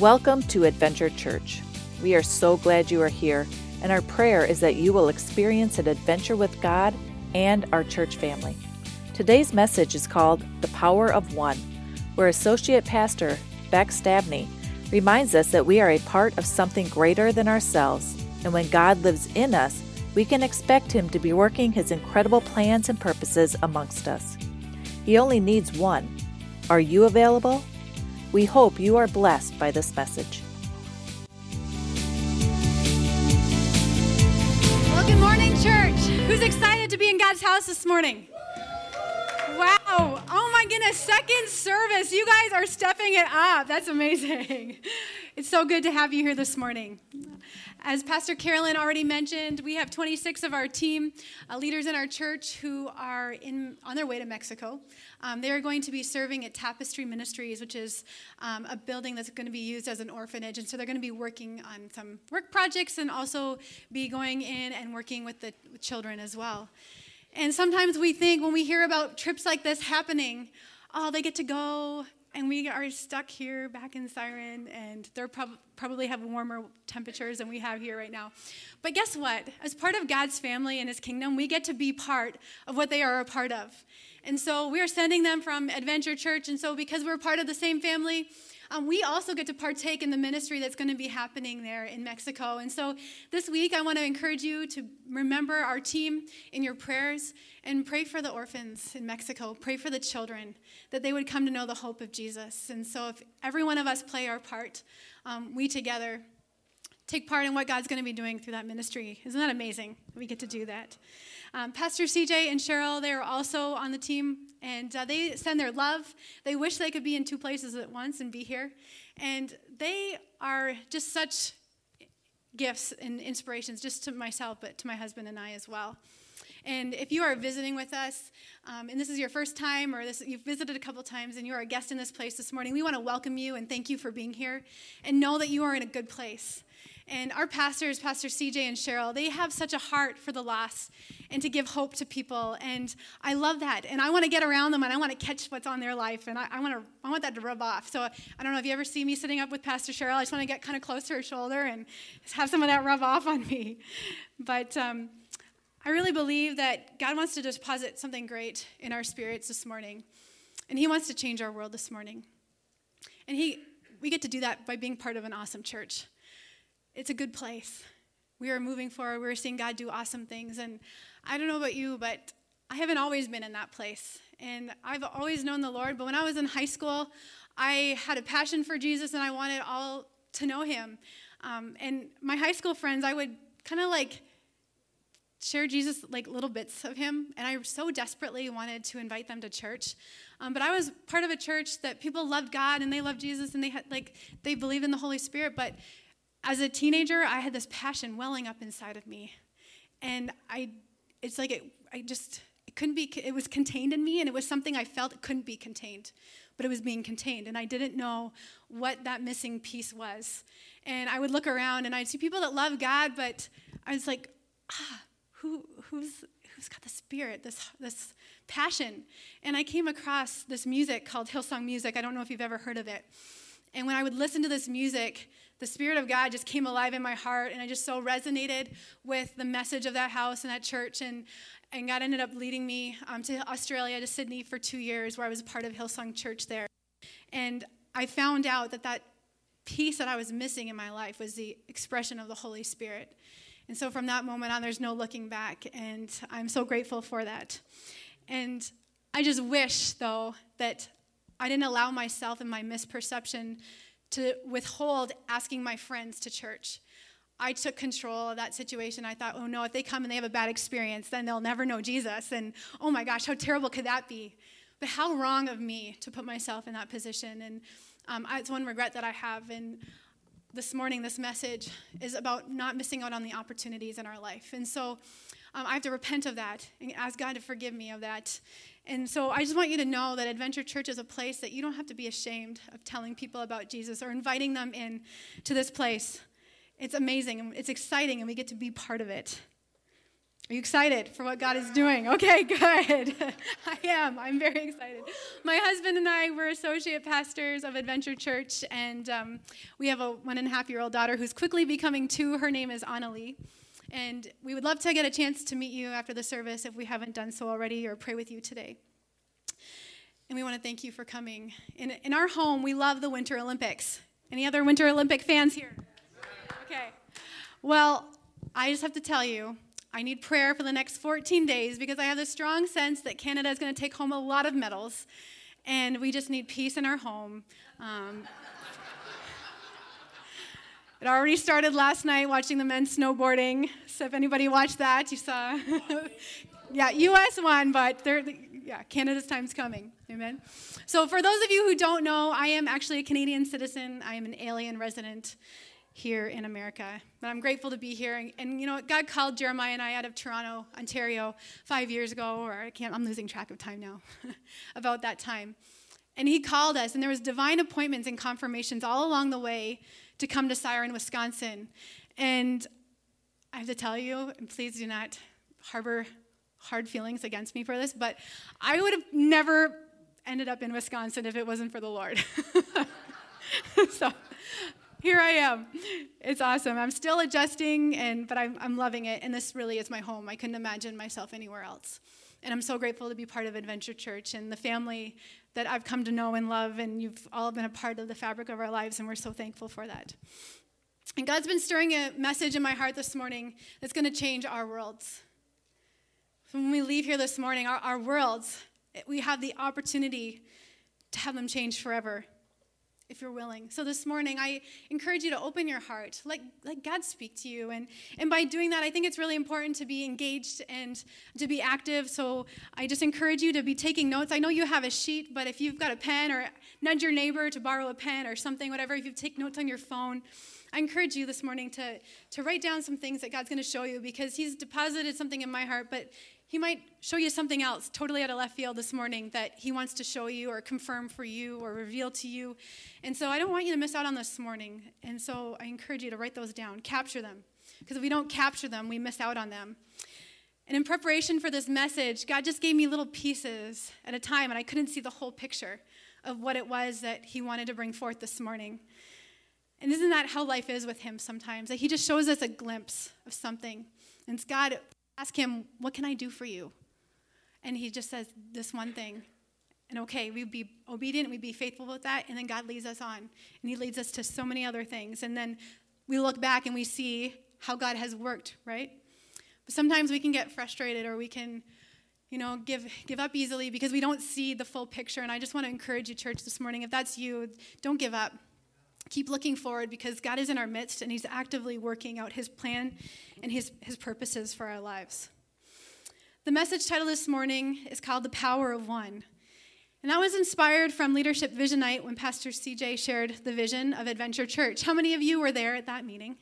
Welcome to Adventure Church. We are so glad you are here, and our prayer is that you will experience an adventure with God and our church family. Today's message is called The Power of One, where Associate Pastor Beck Stabney reminds us that we are a part of something greater than ourselves, and when God lives in us, we can expect Him to be working His incredible plans and purposes amongst us. He only needs one. Are you available? We hope you are blessed by this message. Well, good morning, church. Who's excited to be in God's house this morning? Wow. Oh my goodness. Second service. You guys are stepping it up. That's amazing. It's so good to have you here this morning. As Pastor Carolyn already mentioned, we have 26 of our team, uh, leaders in our church, who are in, on their way to Mexico. Um, they are going to be serving at Tapestry Ministries, which is um, a building that's going to be used as an orphanage. And so they're going to be working on some work projects and also be going in and working with the children as well. And sometimes we think when we hear about trips like this happening, oh, they get to go and we are stuck here back in Siren, and they're prob- probably have warmer temperatures than we have here right now. But guess what? As part of God's family and His kingdom, we get to be part of what they are a part of. And so we are sending them from Adventure Church, and so because we're part of the same family, um, we also get to partake in the ministry that's going to be happening there in Mexico. And so this week, I want to encourage you to remember our team in your prayers and pray for the orphans in Mexico. Pray for the children that they would come to know the hope of Jesus. And so, if every one of us play our part, um, we together take part in what God's going to be doing through that ministry. Isn't that amazing? We get to do that. Um, Pastor CJ and Cheryl, they are also on the team, and uh, they send their love. They wish they could be in two places at once and be here. And they are just such gifts and inspirations, just to myself, but to my husband and I as well. And if you are visiting with us, um, and this is your first time, or this, you've visited a couple times, and you are a guest in this place this morning, we want to welcome you and thank you for being here, and know that you are in a good place. And our pastors, Pastor CJ and Cheryl, they have such a heart for the lost and to give hope to people. And I love that. And I want to get around them and I want to catch what's on their life. And I, I, want to, I want that to rub off. So I don't know if you ever see me sitting up with Pastor Cheryl. I just want to get kind of close to her shoulder and have some of that rub off on me. But um, I really believe that God wants to deposit something great in our spirits this morning. And He wants to change our world this morning. And he, we get to do that by being part of an awesome church it's a good place. We are moving forward. We're seeing God do awesome things. And I don't know about you, but I haven't always been in that place. And I've always known the Lord. But when I was in high school, I had a passion for Jesus and I wanted all to know him. Um, and my high school friends, I would kind of like share Jesus, like little bits of him. And I so desperately wanted to invite them to church. Um, but I was part of a church that people loved God and they loved Jesus and they had like, they believed in the Holy Spirit. But as a teenager, I had this passion welling up inside of me. And I, it's like it, I just, it couldn't be, it was contained in me, and it was something I felt it couldn't be contained, but it was being contained. And I didn't know what that missing piece was. And I would look around and I'd see people that love God, but I was like, ah, who, who's, who's got the spirit, this, this passion? And I came across this music called Hillsong Music. I don't know if you've ever heard of it. And when I would listen to this music, the Spirit of God just came alive in my heart, and I just so resonated with the message of that house and that church. And, and God ended up leading me um, to Australia, to Sydney for two years, where I was a part of Hillsong Church there. And I found out that that piece that I was missing in my life was the expression of the Holy Spirit. And so from that moment on, there's no looking back, and I'm so grateful for that. And I just wish, though, that I didn't allow myself and my misperception to withhold asking my friends to church. I took control of that situation. I thought, oh no, if they come and they have a bad experience, then they'll never know Jesus. And oh my gosh, how terrible could that be? But how wrong of me to put myself in that position. And um, it's one regret that I have. And this morning, this message is about not missing out on the opportunities in our life. And so um, I have to repent of that and ask God to forgive me of that. And so I just want you to know that Adventure Church is a place that you don't have to be ashamed of telling people about Jesus or inviting them in to this place. It's amazing and it's exciting, and we get to be part of it. Are you excited for what God is doing? Okay, good. I am. I'm very excited. My husband and I were associate pastors of Adventure Church, and um, we have a one and a half year old daughter who's quickly becoming two. Her name is Annalie. And we would love to get a chance to meet you after the service if we haven't done so already or pray with you today. And we want to thank you for coming. In, in our home, we love the Winter Olympics. Any other Winter Olympic fans here? Okay. Well, I just have to tell you, I need prayer for the next 14 days because I have a strong sense that Canada is going to take home a lot of medals, and we just need peace in our home. Um, it already started last night watching the men snowboarding. So if anybody watched that, you saw. yeah, U.S. won, but yeah, Canada's time's coming. Amen. So for those of you who don't know, I am actually a Canadian citizen. I am an alien resident here in America. But I'm grateful to be here. And, and, you know, God called Jeremiah and I out of Toronto, Ontario, five years ago, or I can't, I'm losing track of time now, about that time. And he called us, and there was divine appointments and confirmations all along the way to come to Siren, Wisconsin. And I have to tell you, and please do not harbor hard feelings against me for this, but I would have never ended up in Wisconsin if it wasn't for the Lord. so here I am. It's awesome. I'm still adjusting, and but I'm, I'm loving it. And this really is my home. I couldn't imagine myself anywhere else. And I'm so grateful to be part of Adventure Church and the family that I've come to know and love. And you've all been a part of the fabric of our lives, and we're so thankful for that. And God's been stirring a message in my heart this morning that's going to change our worlds. When we leave here this morning, our, our worlds, we have the opportunity to have them change forever if you're willing. So this morning, I encourage you to open your heart, let, let God speak to you. And, and by doing that, I think it's really important to be engaged and to be active. So I just encourage you to be taking notes. I know you have a sheet, but if you've got a pen or nudge your neighbor to borrow a pen or something, whatever, if you take notes on your phone, I encourage you this morning to, to write down some things that God's going to show you because He's deposited something in my heart, but he might show you something else totally out of left field this morning that he wants to show you or confirm for you or reveal to you. And so I don't want you to miss out on this morning. And so I encourage you to write those down, capture them. Because if we don't capture them, we miss out on them. And in preparation for this message, God just gave me little pieces at a time, and I couldn't see the whole picture of what it was that He wanted to bring forth this morning. And isn't that how life is with Him sometimes? That He just shows us a glimpse of something. And it's God ask him, What can I do for you? And he just says this one thing. And okay, we'd be obedient, we'd be faithful with that, and then God leads us on. And he leads us to so many other things. And then we look back and we see how God has worked, right? But sometimes we can get frustrated or we can, you know, give, give up easily because we don't see the full picture. And I just want to encourage you, church, this morning, if that's you, don't give up. Keep looking forward because God is in our midst and He's actively working out His plan and His, his purposes for our lives. The message title this morning is called The Power of One. And that was inspired from Leadership Vision Night when Pastor CJ shared the vision of Adventure Church. How many of you were there at that meeting?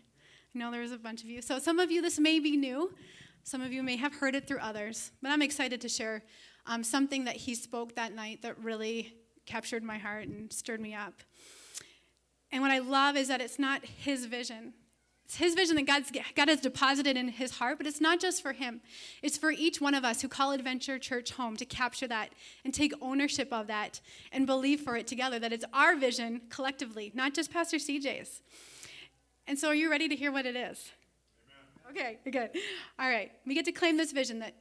I know there was a bunch of you. So some of you, this may be new. Some of you may have heard it through others. But I'm excited to share um, something that he spoke that night that really captured my heart and stirred me up. And what I love is that it's not his vision. It's his vision that God's, God has deposited in his heart, but it's not just for him. It's for each one of us who call Adventure Church home to capture that and take ownership of that and believe for it together, that it's our vision collectively, not just Pastor CJ's. And so, are you ready to hear what it is? Amen. Okay, good. All right, we get to claim this vision that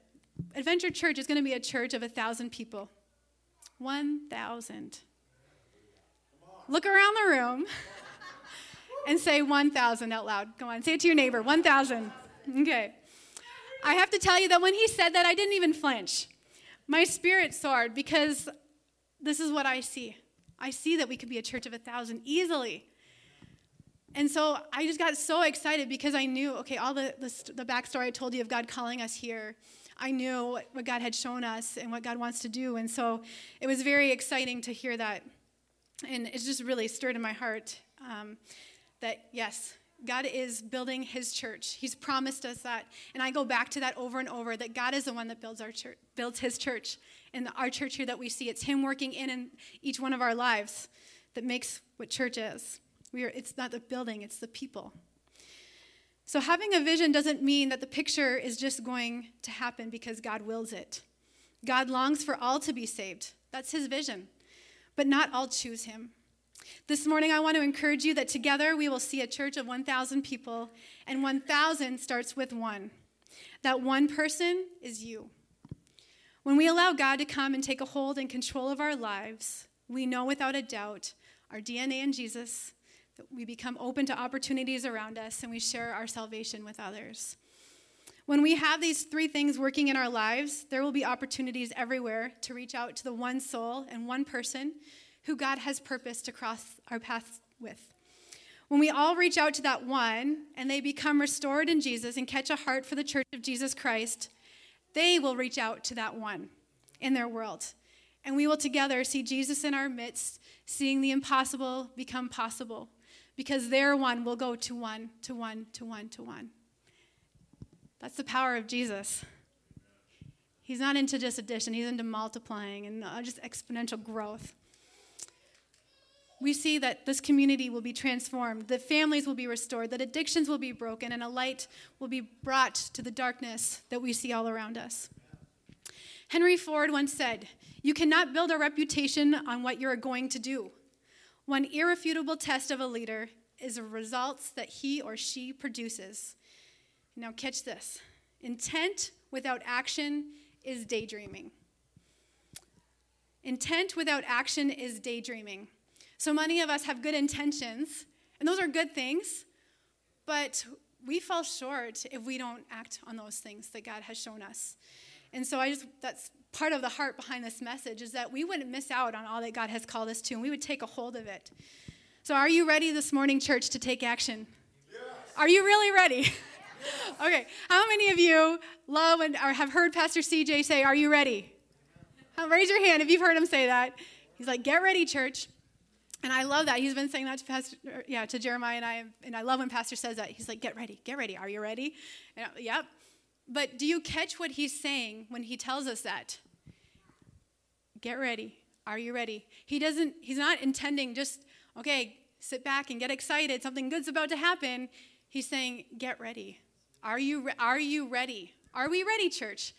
Adventure Church is going to be a church of a thousand people. 1,000 look around the room and say 1,000 out loud. Go on, say it to your neighbor 1,000. Okay. I have to tell you that when he said that, I didn't even flinch. My spirit soared because this is what I see. I see that we could be a church of a thousand easily. And so I just got so excited because I knew, okay, all the, the, the backstory I told you of God calling us here, I knew what God had shown us and what God wants to do. And so it was very exciting to hear that. And it's just really stirred in my heart um, that, yes, God is building his church. He's promised us that. And I go back to that over and over that God is the one that builds our church, builds his church. And our church here that we see, it's him working in in each one of our lives that makes what church is. We are, it's not the building, it's the people. So, having a vision doesn't mean that the picture is just going to happen because God wills it. God longs for all to be saved. That's his vision. But not all choose him. This morning, I want to encourage you that together we will see a church of 1,000 people, and 1,000 starts with one. That one person is you. When we allow God to come and take a hold and control of our lives, we know without a doubt our DNA in Jesus, that we become open to opportunities around us and we share our salvation with others. When we have these three things working in our lives, there will be opportunities everywhere to reach out to the one soul and one person who God has purposed to cross our paths with. When we all reach out to that one and they become restored in Jesus and catch a heart for the church of Jesus Christ, they will reach out to that one in their world. And we will together see Jesus in our midst, seeing the impossible become possible because their one will go to one, to one, to one, to one. That's the power of Jesus. He's not into just addition, he's into multiplying and uh, just exponential growth. We see that this community will be transformed, that families will be restored, that addictions will be broken, and a light will be brought to the darkness that we see all around us. Henry Ford once said, You cannot build a reputation on what you're going to do. One irrefutable test of a leader is the results that he or she produces. Now, catch this intent without action is daydreaming. Intent without action is daydreaming. So many of us have good intentions, and those are good things, but we fall short if we don't act on those things that God has shown us. And so I just, that's part of the heart behind this message is that we wouldn't miss out on all that God has called us to, and we would take a hold of it. So, are you ready this morning, church, to take action? Yes. Are you really ready? Okay. How many of you love and or have heard Pastor CJ say, "Are you ready?" Uh, raise your hand if you've heard him say that. He's like, "Get ready, church." And I love that. He's been saying that to Pastor, yeah, to Jeremiah and I, and I love when Pastor says that. He's like, "Get ready, get ready. Are you ready?" And, yep. But do you catch what he's saying when he tells us that? Get ready. Are you ready? He doesn't, he's not intending just, okay, sit back and get excited. Something good's about to happen. He's saying, get ready. Are you, re- are you ready? Are we ready, church?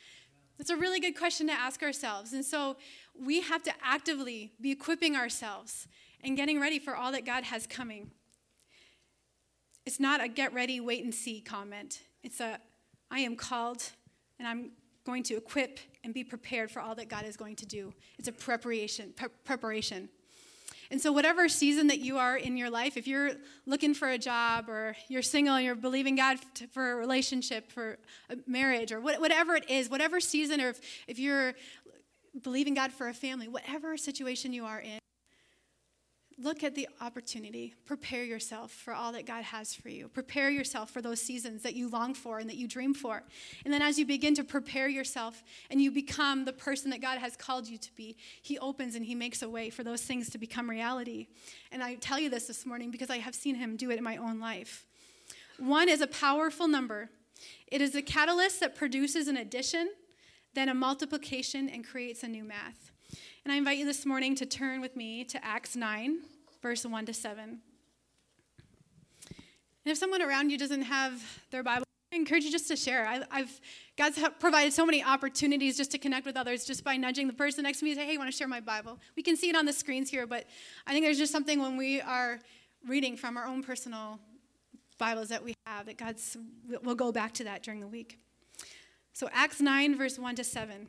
That's a really good question to ask ourselves. And so we have to actively be equipping ourselves and getting ready for all that God has coming. It's not a get ready, wait and see comment. It's a I am called and I'm going to equip and be prepared for all that God is going to do. It's a preparation, pre- preparation. And so, whatever season that you are in your life, if you're looking for a job or you're single and you're believing God for a relationship, for a marriage, or whatever it is, whatever season, or if, if you're believing God for a family, whatever situation you are in, look at the opportunity. Prepare yourself for all that God has for you. Prepare yourself for those seasons that you long for and that you dream for. And then as you begin to prepare yourself and you become the person that God has called you to be, He opens and He makes a way for those things to become reality. And I tell you this this morning because I have seen Him do it in my own life. One is a powerful number, it is a catalyst that produces an addition, then a multiplication, and creates a new math. And I invite you this morning to turn with me to Acts 9, verse 1 to 7. And if someone around you doesn't have their Bible, I encourage you just to share. I, have God's provided so many opportunities just to connect with others just by nudging the person next to me and say, "Hey, you want to share my Bible?" We can see it on the screens here, but I think there's just something when we are reading from our own personal Bibles that we have that God's. We'll go back to that during the week. So Acts 9, verse 1 to 7.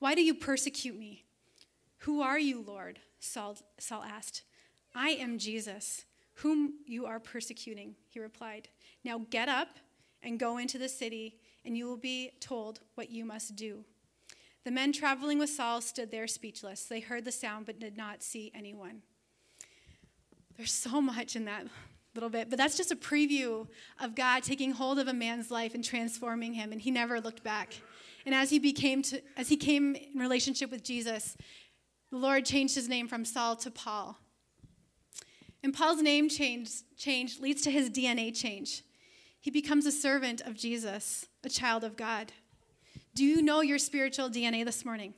why do you persecute me? Who are you, Lord? Saul, Saul asked. I am Jesus, whom you are persecuting, he replied. Now get up and go into the city, and you will be told what you must do. The men traveling with Saul stood there speechless. They heard the sound but did not see anyone. There's so much in that little bit, but that's just a preview of God taking hold of a man's life and transforming him, and he never looked back. And as he became to, as he came in relationship with Jesus, the Lord changed his name from Saul to Paul. And Paul's name change, change leads to his DNA change. He becomes a servant of Jesus, a child of God. Do you know your spiritual DNA this morning?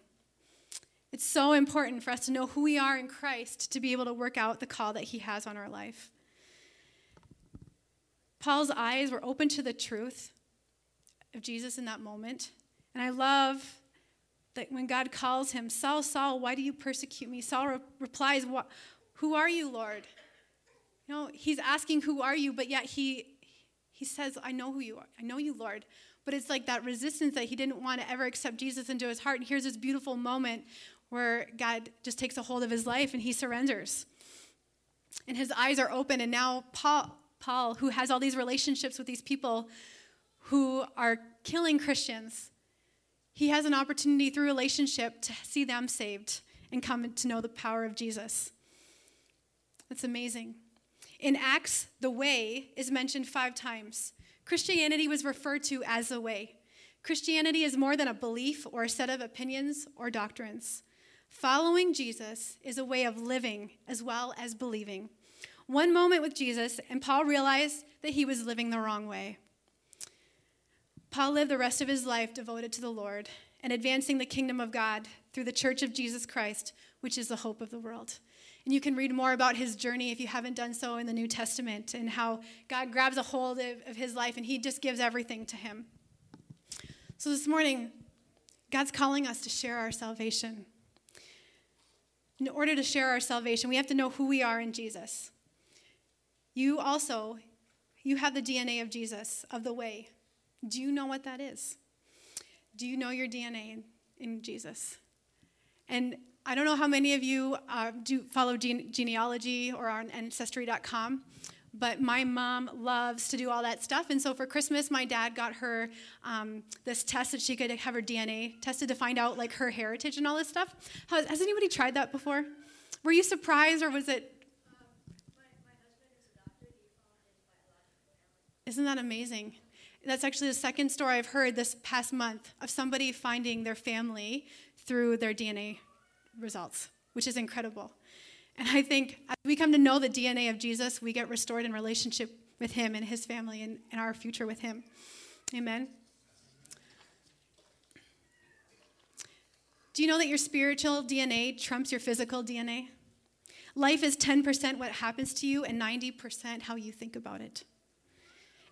It's so important for us to know who we are in Christ to be able to work out the call that He has on our life. Paul's eyes were open to the truth of Jesus in that moment. And I love that when God calls him, Saul, Saul, why do you persecute me? Saul re- replies, Who are you, Lord? You know, he's asking, Who are you? But yet he, he says, I know who you are. I know you, Lord. But it's like that resistance that he didn't want to ever accept Jesus into his heart. And here's this beautiful moment where God just takes a hold of his life and he surrenders. And his eyes are open. And now Paul, Paul, who has all these relationships with these people who are killing Christians, he has an opportunity through relationship to see them saved and come to know the power of Jesus. That's amazing. In Acts, the way is mentioned five times. Christianity was referred to as the way. Christianity is more than a belief or a set of opinions or doctrines. Following Jesus is a way of living as well as believing. One moment with Jesus, and Paul realized that he was living the wrong way. Paul lived the rest of his life devoted to the Lord and advancing the kingdom of God through the church of Jesus Christ, which is the hope of the world. And you can read more about his journey if you haven't done so in the New Testament and how God grabs a hold of, of his life and he just gives everything to him. So this morning, God's calling us to share our salvation in order to share our salvation, we have to know who we are in Jesus. You also, you have the DNA of Jesus, of the way. Do you know what that is? Do you know your DNA in, in Jesus? And I don't know how many of you uh, do follow gene- genealogy or on ancestry.com, but my mom loves to do all that stuff. And so for Christmas, my dad got her um, this test that she could have her DNA tested to find out like her heritage and all this stuff. Has, has anybody tried that before? Were you surprised or was it? Isn't that amazing? That's actually the second story I've heard this past month of somebody finding their family through their DNA results, which is incredible. And I think as we come to know the DNA of Jesus, we get restored in relationship with Him and His family and, and our future with Him. Amen. Do you know that your spiritual DNA trumps your physical DNA? Life is 10% what happens to you and 90% how you think about it.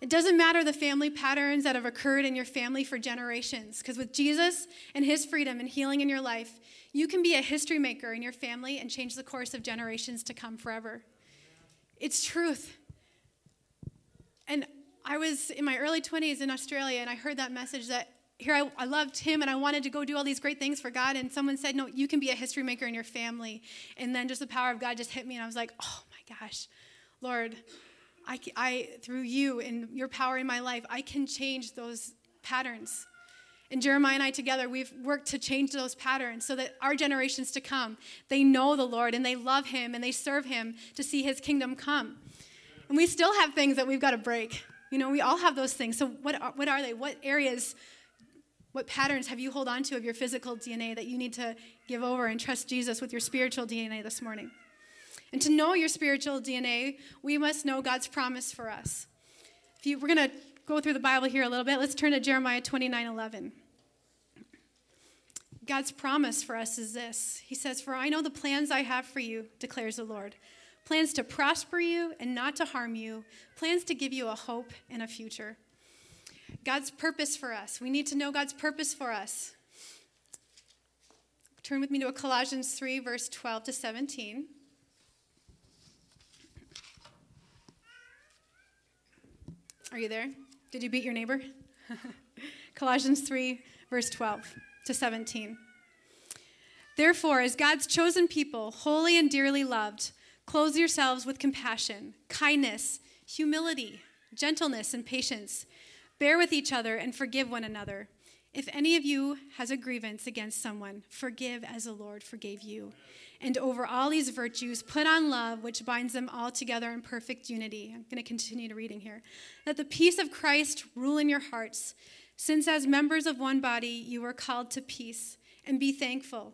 It doesn't matter the family patterns that have occurred in your family for generations, because with Jesus and his freedom and healing in your life, you can be a history maker in your family and change the course of generations to come forever. It's truth. And I was in my early 20s in Australia, and I heard that message that here I, I, loved him and I wanted to go do all these great things for God. And someone said, No, you can be a history maker in your family. And then just the power of God just hit me, and I was like, Oh my gosh, Lord, I, I, through you and your power in my life, I can change those patterns. And Jeremiah and I together, we've worked to change those patterns so that our generations to come, they know the Lord and they love him and they serve him to see his kingdom come. And we still have things that we've got to break. You know, we all have those things. So what are, what are they? What areas, what patterns have you hold on to of your physical DNA that you need to give over and trust Jesus with your spiritual DNA this morning? And to know your spiritual DNA, we must know God's promise for us. If you, we're going to go through the Bible here a little bit. Let's turn to Jeremiah 29 11. God's promise for us is this He says, For I know the plans I have for you, declares the Lord plans to prosper you and not to harm you, plans to give you a hope and a future. God's purpose for us. We need to know God's purpose for us. Turn with me to Colossians 3, verse 12 to 17. Are you there? Did you beat your neighbor? Colossians 3, verse 12 to 17. Therefore, as God's chosen people, holy and dearly loved, clothe yourselves with compassion, kindness, humility, gentleness, and patience. Bear with each other and forgive one another. If any of you has a grievance against someone, forgive as the Lord forgave you. And over all these virtues, put on love, which binds them all together in perfect unity. I'm going to continue to reading here. Let the peace of Christ rule in your hearts, since as members of one body you are called to peace, and be thankful.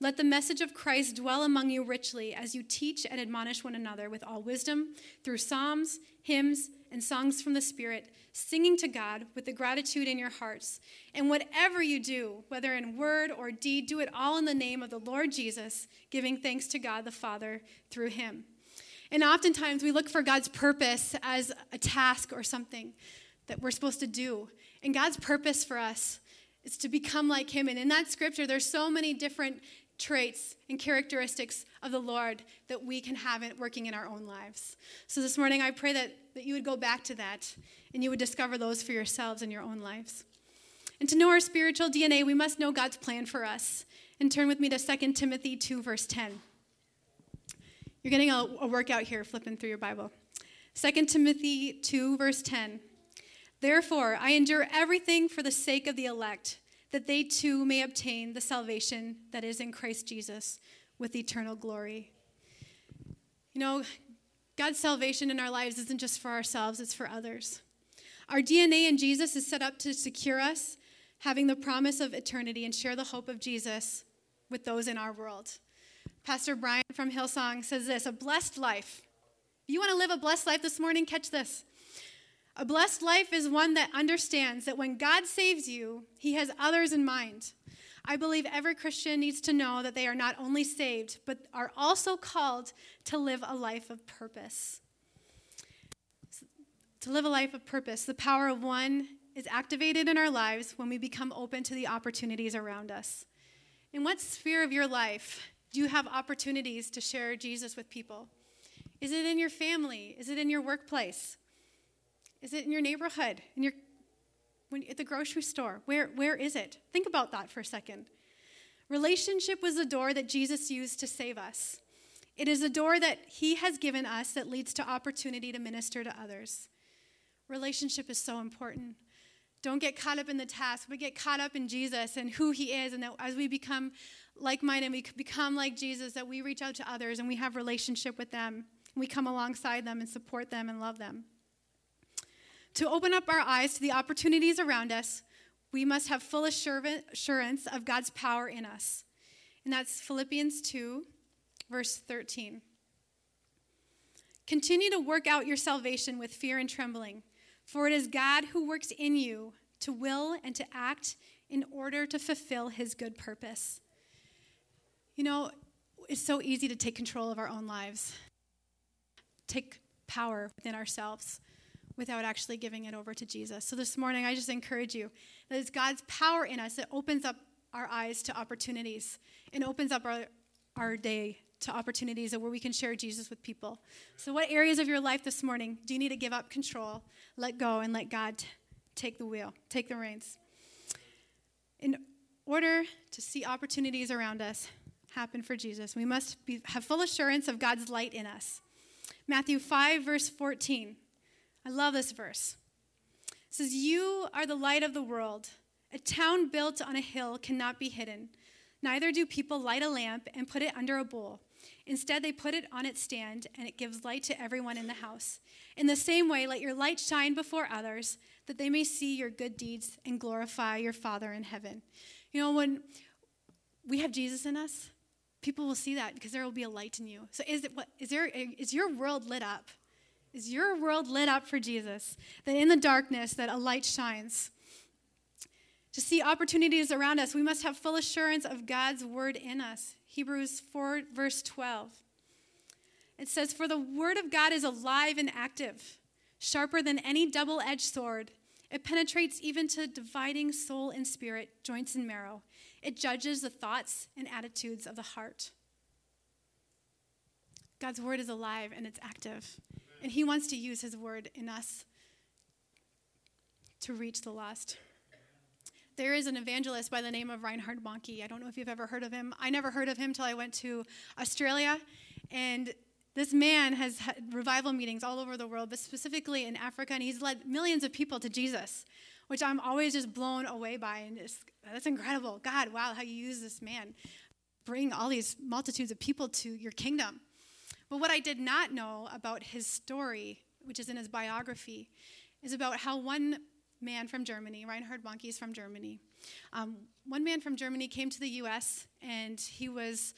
Let the message of Christ dwell among you richly as you teach and admonish one another with all wisdom through psalms, hymns, and songs from the Spirit, singing to God with the gratitude in your hearts. And whatever you do, whether in word or deed, do it all in the name of the Lord Jesus, giving thanks to God the Father through him. And oftentimes we look for God's purpose as a task or something that we're supposed to do. And God's purpose for us is to become like him. And in that scripture, there's so many different traits and characteristics of the Lord that we can have it working in our own lives. So this morning, I pray that, that you would go back to that and you would discover those for yourselves in your own lives. And to know our spiritual DNA, we must know God's plan for us. And turn with me to 2 Timothy 2, verse 10. You're getting a, a workout here, flipping through your Bible. 2 Timothy 2, verse 10. Therefore, I endure everything for the sake of the elect that they too may obtain the salvation that is in Christ Jesus with eternal glory. You know, God's salvation in our lives isn't just for ourselves, it's for others. Our DNA in Jesus is set up to secure us, having the promise of eternity and share the hope of Jesus with those in our world. Pastor Brian from Hillsong says this a blessed life. If you want to live a blessed life this morning, catch this. A blessed life is one that understands that when God saves you, he has others in mind. I believe every Christian needs to know that they are not only saved, but are also called to live a life of purpose. To live a life of purpose, the power of one is activated in our lives when we become open to the opportunities around us. In what sphere of your life do you have opportunities to share Jesus with people? Is it in your family? Is it in your workplace? Is it in your neighborhood? In your when, at the grocery store? Where, where is it? Think about that for a second. Relationship was the door that Jesus used to save us. It is a door that He has given us that leads to opportunity to minister to others. Relationship is so important. Don't get caught up in the task, but get caught up in Jesus and who He is, and that as we become like minded, we become like Jesus, that we reach out to others and we have relationship with them. We come alongside them and support them and love them. To open up our eyes to the opportunities around us, we must have full assurance of God's power in us. And that's Philippians 2, verse 13. Continue to work out your salvation with fear and trembling, for it is God who works in you to will and to act in order to fulfill his good purpose. You know, it's so easy to take control of our own lives, take power within ourselves without actually giving it over to Jesus. So this morning, I just encourage you that it's God's power in us that opens up our eyes to opportunities and opens up our, our day to opportunities where we can share Jesus with people. So, what areas of your life this morning do you need to give up control, let go, and let God take the wheel, take the reins? In order to see opportunities around us happen for Jesus, we must be, have full assurance of God's light in us. Matthew 5, verse 14. I love this verse. It says, You are the light of the world. A town built on a hill cannot be hidden. Neither do people light a lamp and put it under a bowl. Instead, they put it on its stand, and it gives light to everyone in the house. In the same way, let your light shine before others, that they may see your good deeds and glorify your Father in heaven. You know, when we have Jesus in us, people will see that because there will be a light in you. So, is, it, what, is, there, is your world lit up? Is your world lit up for Jesus? That in the darkness that a light shines. To see opportunities around us, we must have full assurance of God's word in us. Hebrews 4, verse 12. It says, For the word of God is alive and active, sharper than any double edged sword. It penetrates even to dividing soul and spirit, joints and marrow. It judges the thoughts and attitudes of the heart. God's word is alive and it's active. And He wants to use His word in us to reach the lost. There is an evangelist by the name of Reinhard Bonnke. I don't know if you've ever heard of him. I never heard of him until I went to Australia. And this man has had revival meetings all over the world, but specifically in Africa, and he's led millions of people to Jesus. which I'm always just blown away by. And just, that's incredible. God, wow, how you use this man. Bring all these multitudes of people to your kingdom. But what I did not know about his story, which is in his biography, is about how one man from Germany, Reinhard Bonnke is from Germany. Um, one man from Germany came to the U.S. and he was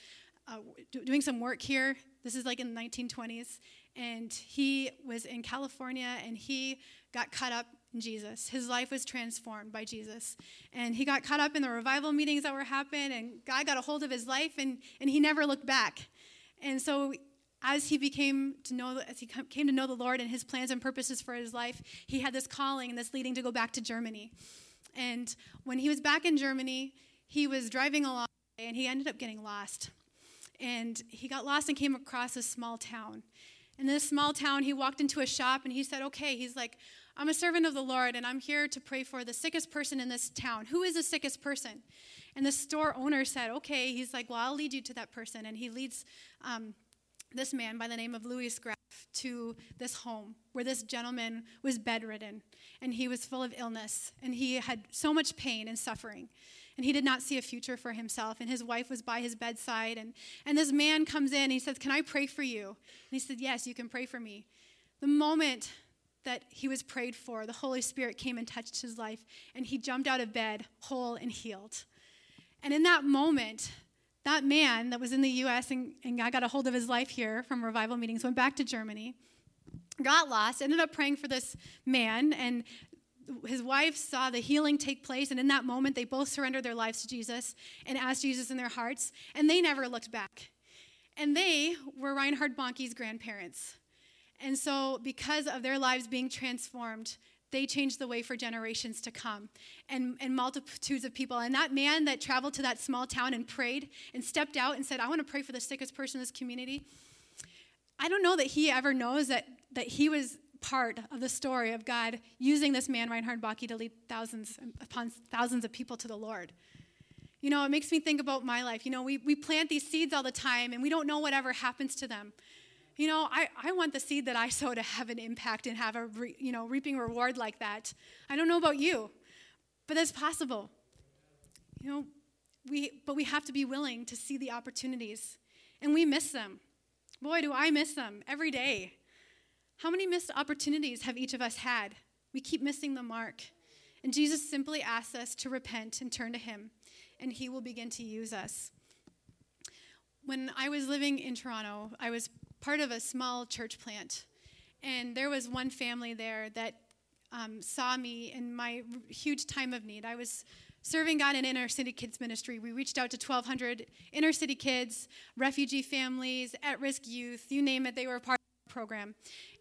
uh, doing some work here. This is like in the 1920s, and he was in California and he got caught up in Jesus. His life was transformed by Jesus. And he got caught up in the revival meetings that were happening, and God got a hold of his life, and, and he never looked back. And so as he became to know as he came to know the lord and his plans and purposes for his life he had this calling and this leading to go back to germany. And when he was back in germany he was driving along and he ended up getting lost. And he got lost and came across a small town. In this small town he walked into a shop and he said okay he's like i'm a servant of the lord and i'm here to pray for the sickest person in this town. Who is the sickest person? And the store owner said okay he's like well i'll lead you to that person. And he leads um, this man by the name of Louis Graf to this home where this gentleman was bedridden and he was full of illness and he had so much pain and suffering and he did not see a future for himself and his wife was by his bedside and, and this man comes in and he says can i pray for you? And he said yes you can pray for me. The moment that he was prayed for the holy spirit came and touched his life and he jumped out of bed whole and healed. And in that moment that man that was in the US and, and got a hold of his life here from revival meetings, went back to Germany, got lost, ended up praying for this man, and his wife saw the healing take place, and in that moment, they both surrendered their lives to Jesus and asked Jesus in their hearts, and they never looked back. And they were Reinhard Bonnke's grandparents. And so, because of their lives being transformed, they changed the way for generations to come and, and multitudes of people. And that man that traveled to that small town and prayed and stepped out and said, I want to pray for the sickest person in this community. I don't know that he ever knows that, that he was part of the story of God using this man, Reinhard Bonnke, to lead thousands upon thousands of people to the Lord. You know, it makes me think about my life. You know, we, we plant these seeds all the time and we don't know whatever happens to them you know, I, I want the seed that I sow to have an impact and have a, re, you know, reaping reward like that. I don't know about you, but that's possible. You know, we, but we have to be willing to see the opportunities, and we miss them. Boy, do I miss them every day. How many missed opportunities have each of us had? We keep missing the mark. And Jesus simply asks us to repent and turn to Him, and He will begin to use us. When I was living in Toronto, I was part of a small church plant. And there was one family there that um, saw me in my huge time of need. I was serving God in inner city kids ministry. We reached out to 1,200 inner city kids, refugee families, at risk youth, you name it, they were a part of the program.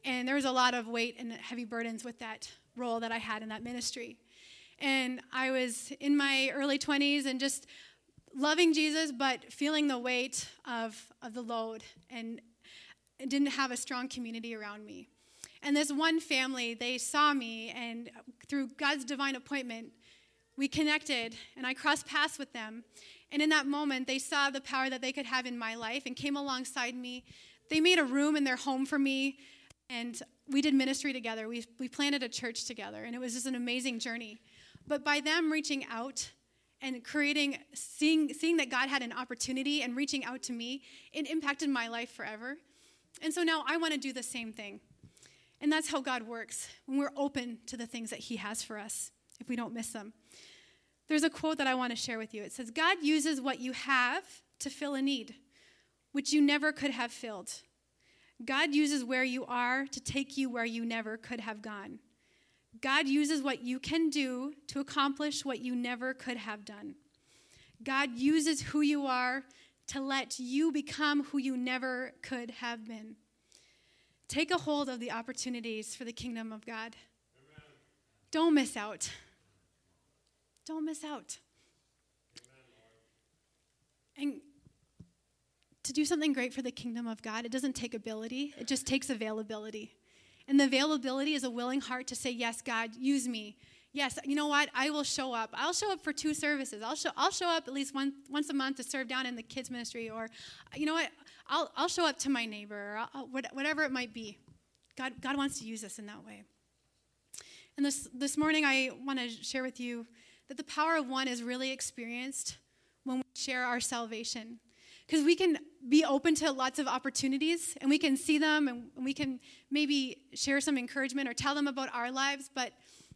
And there was a lot of weight and heavy burdens with that role that I had in that ministry. And I was in my early 20s and just loving Jesus, but feeling the weight of, of the load and didn't have a strong community around me. And this one family, they saw me, and through God's divine appointment, we connected, and I crossed paths with them. And in that moment, they saw the power that they could have in my life and came alongside me. They made a room in their home for me, and we did ministry together. We, we planted a church together, and it was just an amazing journey. But by them reaching out and creating, seeing, seeing that God had an opportunity and reaching out to me, it impacted my life forever. And so now I want to do the same thing. And that's how God works when we're open to the things that He has for us, if we don't miss them. There's a quote that I want to share with you. It says, God uses what you have to fill a need, which you never could have filled. God uses where you are to take you where you never could have gone. God uses what you can do to accomplish what you never could have done. God uses who you are to let you become who you never could have been. Take a hold of the opportunities for the kingdom of God. Amen. Don't miss out. Don't miss out. Amen, and to do something great for the kingdom of God, it doesn't take ability, it just takes availability. And the availability is a willing heart to say, Yes, God, use me yes, you know what? I will show up. I'll show up for two services. I'll show, I'll show up at least one, once a month to serve down in the kids' ministry. Or, you know what? I'll, I'll show up to my neighbor, I'll, whatever it might be. God, God wants to use us in that way. And this, this morning, I want to share with you that the power of one is really experienced when we share our salvation. Because we can be open to lots of opportunities and we can see them and we can maybe share some encouragement or tell them about our lives, but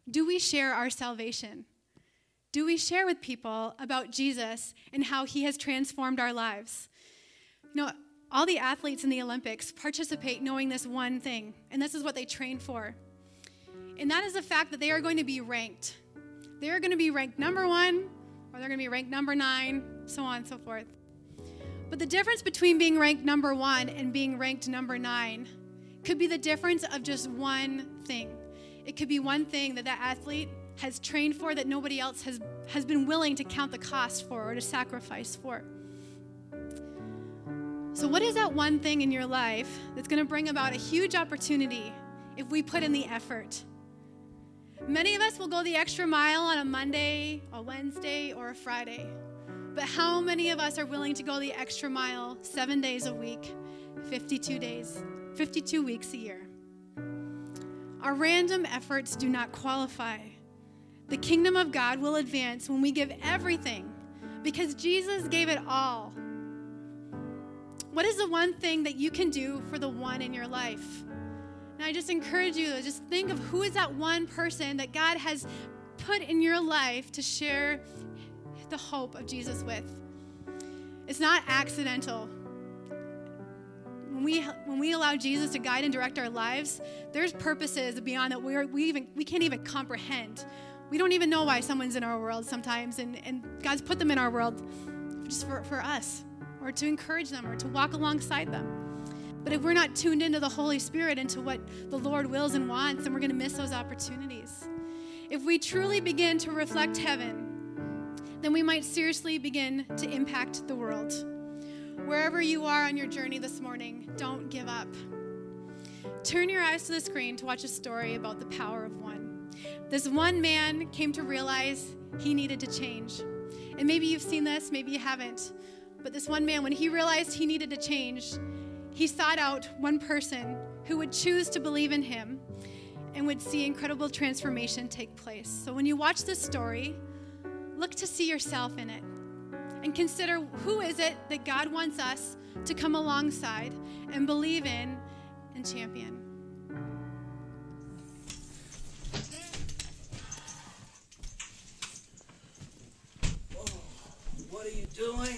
do we share our salvation? Do we share with people about Jesus and how he has transformed our lives? You know, all the athletes in the Olympics participate knowing this one thing, and this is what they train for. And that is the fact that they are going to be ranked. They are going to be ranked number one, or they're going to be ranked number nine, so on and so forth. But the difference between being ranked number one and being ranked number nine could be the difference of just one thing. It could be one thing that that athlete has trained for that nobody else has, has been willing to count the cost for or to sacrifice for. So, what is that one thing in your life that's going to bring about a huge opportunity if we put in the effort? Many of us will go the extra mile on a Monday, a Wednesday, or a Friday. But how many of us are willing to go the extra mile seven days a week, 52 days, 52 weeks a year? Our random efforts do not qualify. The kingdom of God will advance when we give everything because Jesus gave it all. What is the one thing that you can do for the one in your life? And I just encourage you to just think of who is that one person that God has put in your life to share the hope of Jesus with. It's not accidental. When we, when we allow Jesus to guide and direct our lives, there's purposes beyond that we, are, we, even, we can't even comprehend. We don't even know why someone's in our world sometimes, and, and God's put them in our world just for, for us, or to encourage them, or to walk alongside them. But if we're not tuned into the Holy Spirit, into what the Lord wills and wants, then we're going to miss those opportunities. If we truly begin to reflect heaven, then we might seriously begin to impact the world. Wherever you are on your journey this morning, don't give up. Turn your eyes to the screen to watch a story about the power of one. This one man came to realize he needed to change. And maybe you've seen this, maybe you haven't. But this one man, when he realized he needed to change, he sought out one person who would choose to believe in him and would see incredible transformation take place. So when you watch this story, look to see yourself in it and consider who is it that God wants us to come alongside and believe in and champion. what are you doing?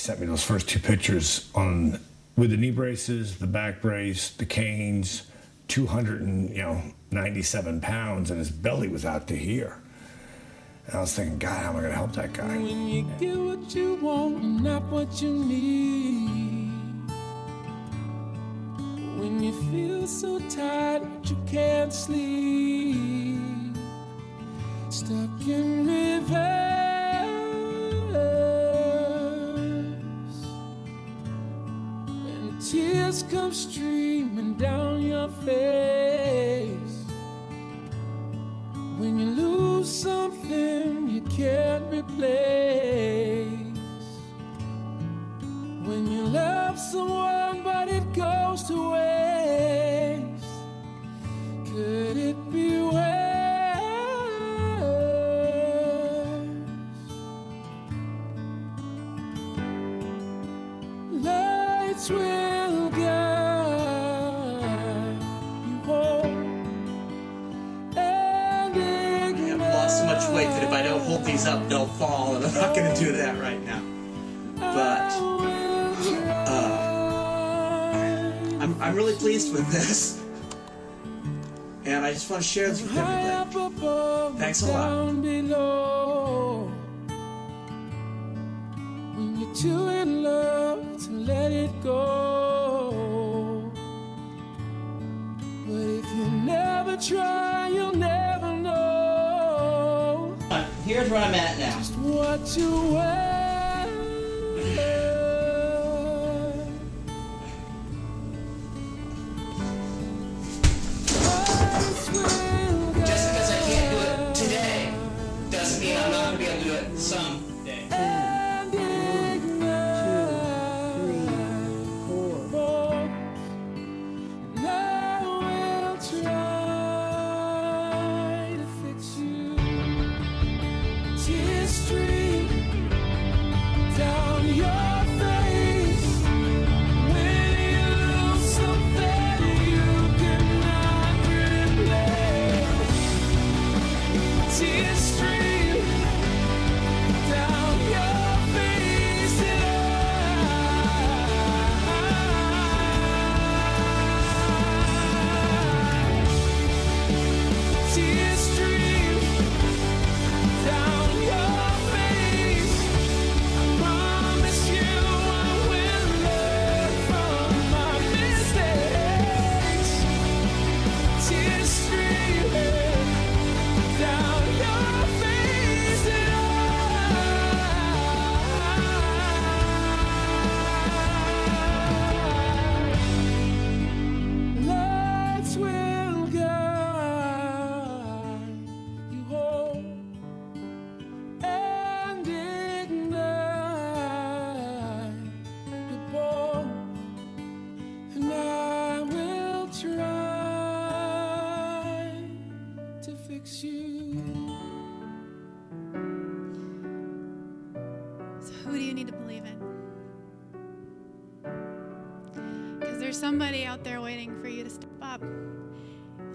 Sent me those first two pictures on with the knee braces, the back brace, the canes, 200 and you know 97 pounds, and his belly was out to here. And I was thinking, God, how am I going to help that guy? When you get what you want not what you need. When you feel so tired you can't sleep. Come I'm, I'm really pleased with this, and I just want to share this with everybody. up above Thanks a lot. down below. When you're too in love to let it go. But if you never try, you'll never know Here's where I'm at now. just what you wear.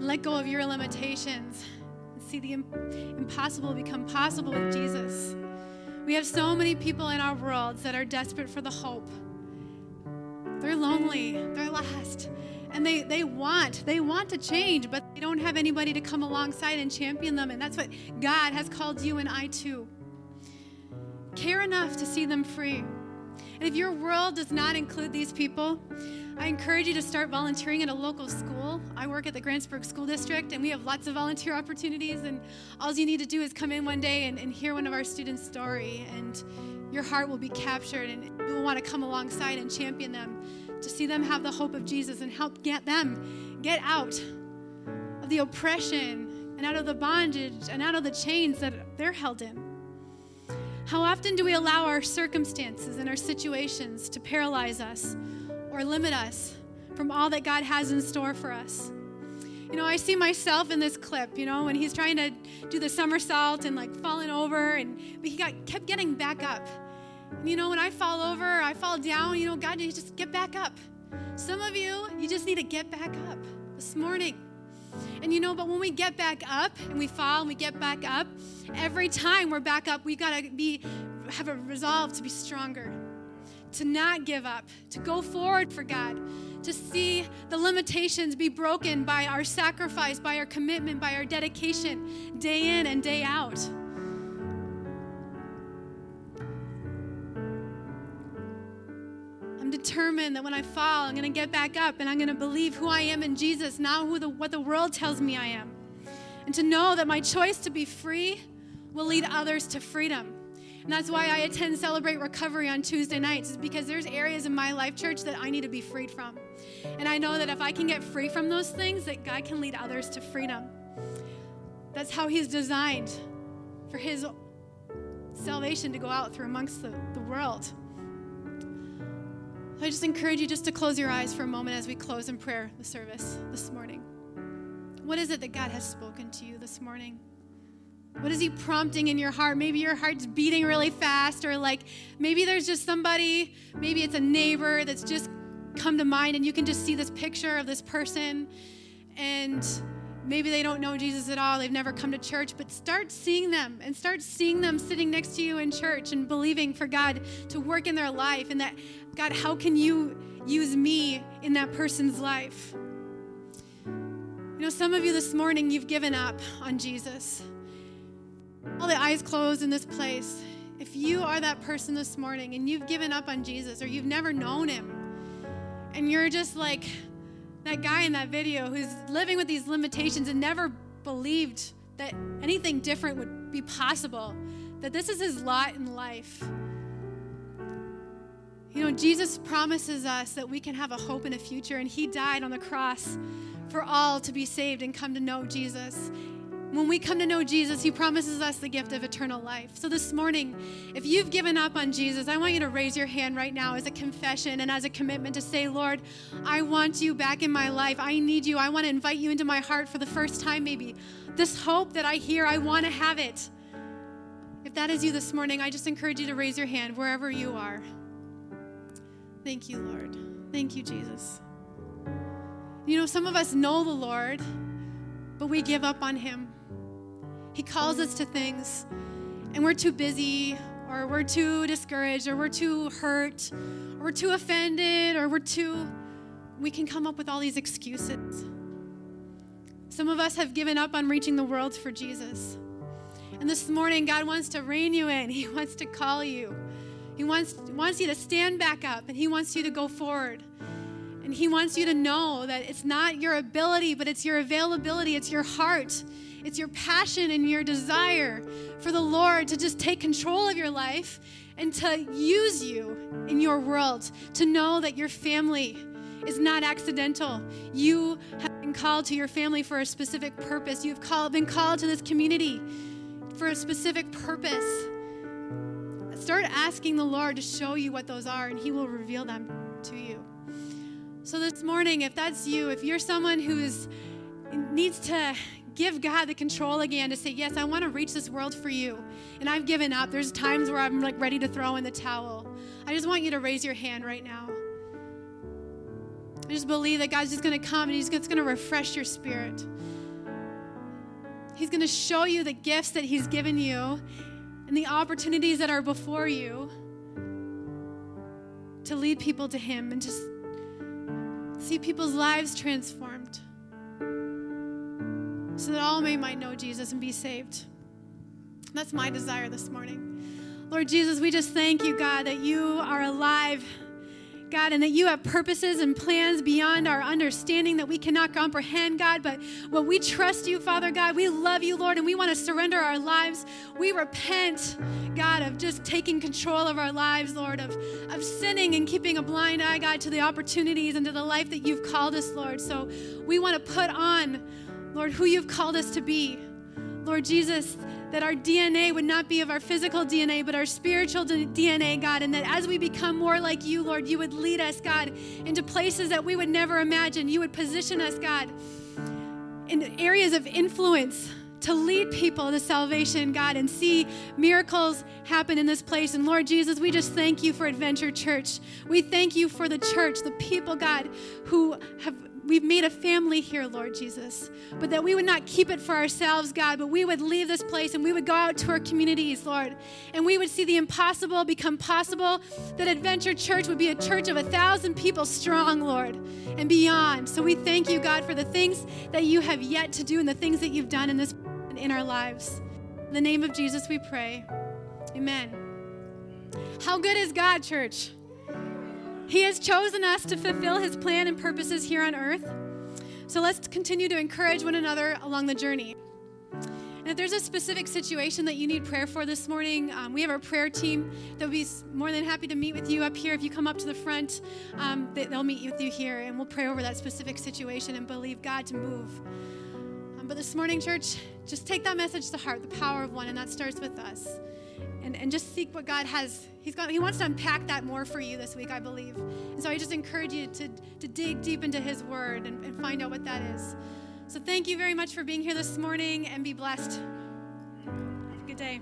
Let go of your limitations, and see the impossible become possible with Jesus. We have so many people in our world that are desperate for the hope. They're lonely, they're lost, and they, they want, they want to change, but they don't have anybody to come alongside and champion them. And that's what God has called you and I to care enough to see them free. And if your world does not include these people, I encourage you to start volunteering at a local school. I work at the Grantsburg School District, and we have lots of volunteer opportunities. And all you need to do is come in one day and, and hear one of our students' story, and your heart will be captured, and you will want to come alongside and champion them to see them have the hope of Jesus and help get them get out of the oppression and out of the bondage and out of the chains that they're held in. How often do we allow our circumstances and our situations to paralyze us or limit us from all that God has in store for us? You know, I see myself in this clip, you know, when he's trying to do the somersault and like falling over and but he got kept getting back up. And you know, when I fall over, I fall down, you know, God, you just get back up. Some of you, you just need to get back up this morning. And you know, but when we get back up and we fall and we get back up, every time we're back up, we gotta be have a resolve to be stronger, to not give up, to go forward for God, to see the limitations be broken by our sacrifice, by our commitment, by our dedication, day in and day out. I'm determined that when I fall, I'm going to get back up and I'm going to believe who I am in Jesus, not who the, what the world tells me I am. And to know that my choice to be free will lead others to freedom. And that's why I attend Celebrate Recovery on Tuesday nights, is because there's areas in my life church that I need to be freed from. And I know that if I can get free from those things, that God can lead others to freedom. That's how He's designed for His salvation to go out through amongst the, the world. I just encourage you just to close your eyes for a moment as we close in prayer the service this morning. What is it that God has spoken to you this morning? What is He prompting in your heart? Maybe your heart's beating really fast, or like maybe there's just somebody, maybe it's a neighbor that's just come to mind and you can just see this picture of this person and maybe they don't know Jesus at all, they've never come to church, but start seeing them and start seeing them sitting next to you in church and believing for God to work in their life and that, God, how can you use me in that person's life? You know, some of you this morning, you've given up on Jesus. All the eyes closed in this place. If you are that person this morning and you've given up on Jesus or you've never known him, and you're just like, that guy in that video who's living with these limitations and never believed that anything different would be possible, that this is his lot in life. You know, Jesus promises us that we can have a hope and a future, and he died on the cross for all to be saved and come to know Jesus. When we come to know Jesus, He promises us the gift of eternal life. So this morning, if you've given up on Jesus, I want you to raise your hand right now as a confession and as a commitment to say, Lord, I want you back in my life. I need you. I want to invite you into my heart for the first time, maybe. This hope that I hear, I want to have it. If that is you this morning, I just encourage you to raise your hand wherever you are. Thank you, Lord. Thank you, Jesus. You know, some of us know the Lord, but we give up on Him. He calls us to things, and we're too busy, or we're too discouraged, or we're too hurt, or we're too offended, or we're too. We can come up with all these excuses. Some of us have given up on reaching the world for Jesus. And this morning, God wants to rein you in, He wants to call you. He wants, wants you to stand back up, and He wants you to go forward. And He wants you to know that it's not your ability, but it's your availability, it's your heart it's your passion and your desire for the Lord to just take control of your life and to use you in your world, to know that your family is not accidental. You have been called to your family for a specific purpose. You've called, been called to this community for a specific purpose. Start asking the Lord to show you what those are, and He will reveal them to you. So, this morning, if that's you, if you're someone who is, needs to give God the control again to say, Yes, I want to reach this world for you. And I've given up. There's times where I'm like ready to throw in the towel. I just want you to raise your hand right now. I just believe that God's just going to come and He's just going to refresh your spirit. He's going to show you the gifts that He's given you and the opportunities that are before you to lead people to Him and just see people's lives transformed so that all may might know Jesus and be saved. That's my desire this morning. Lord Jesus, we just thank you, God, that you are alive. God, and that you have purposes and plans beyond our understanding that we cannot comprehend, God. But when we trust you, Father God, we love you, Lord, and we want to surrender our lives. We repent, God, of just taking control of our lives, Lord, of, of sinning and keeping a blind eye, God, to the opportunities and to the life that you've called us, Lord. So we want to put on Lord, who you've called us to be. Lord Jesus, that our DNA would not be of our physical DNA, but our spiritual DNA, God, and that as we become more like you, Lord, you would lead us, God, into places that we would never imagine. You would position us, God, in areas of influence to lead people to salvation, God, and see miracles happen in this place. And Lord Jesus, we just thank you for Adventure Church. We thank you for the church, the people, God, who have we've made a family here, Lord Jesus, but that we would not keep it for ourselves, God, but we would leave this place and we would go out to our communities, Lord, and we would see the impossible become possible, that Adventure Church would be a church of a thousand people strong, Lord, and beyond. So we thank you, God, for the things that you have yet to do and the things that you've done in this in our lives. In the name of Jesus we pray. Amen. How good is God, church? He has chosen us to fulfill His plan and purposes here on earth. So let's continue to encourage one another along the journey. And if there's a specific situation that you need prayer for this morning, um, we have our prayer team that will be more than happy to meet with you up here. If you come up to the front, um, they, will meet with you here and we'll pray over that specific situation and believe God to move. Um, but this morning, church, just take that message to heart the power of one, and that starts with us and, and just seek what God has. He's got, he wants to unpack that more for you this week, I believe. And so I just encourage you to, to dig deep into His Word and, and find out what that is. So thank you very much for being here this morning and be blessed. Have a good day.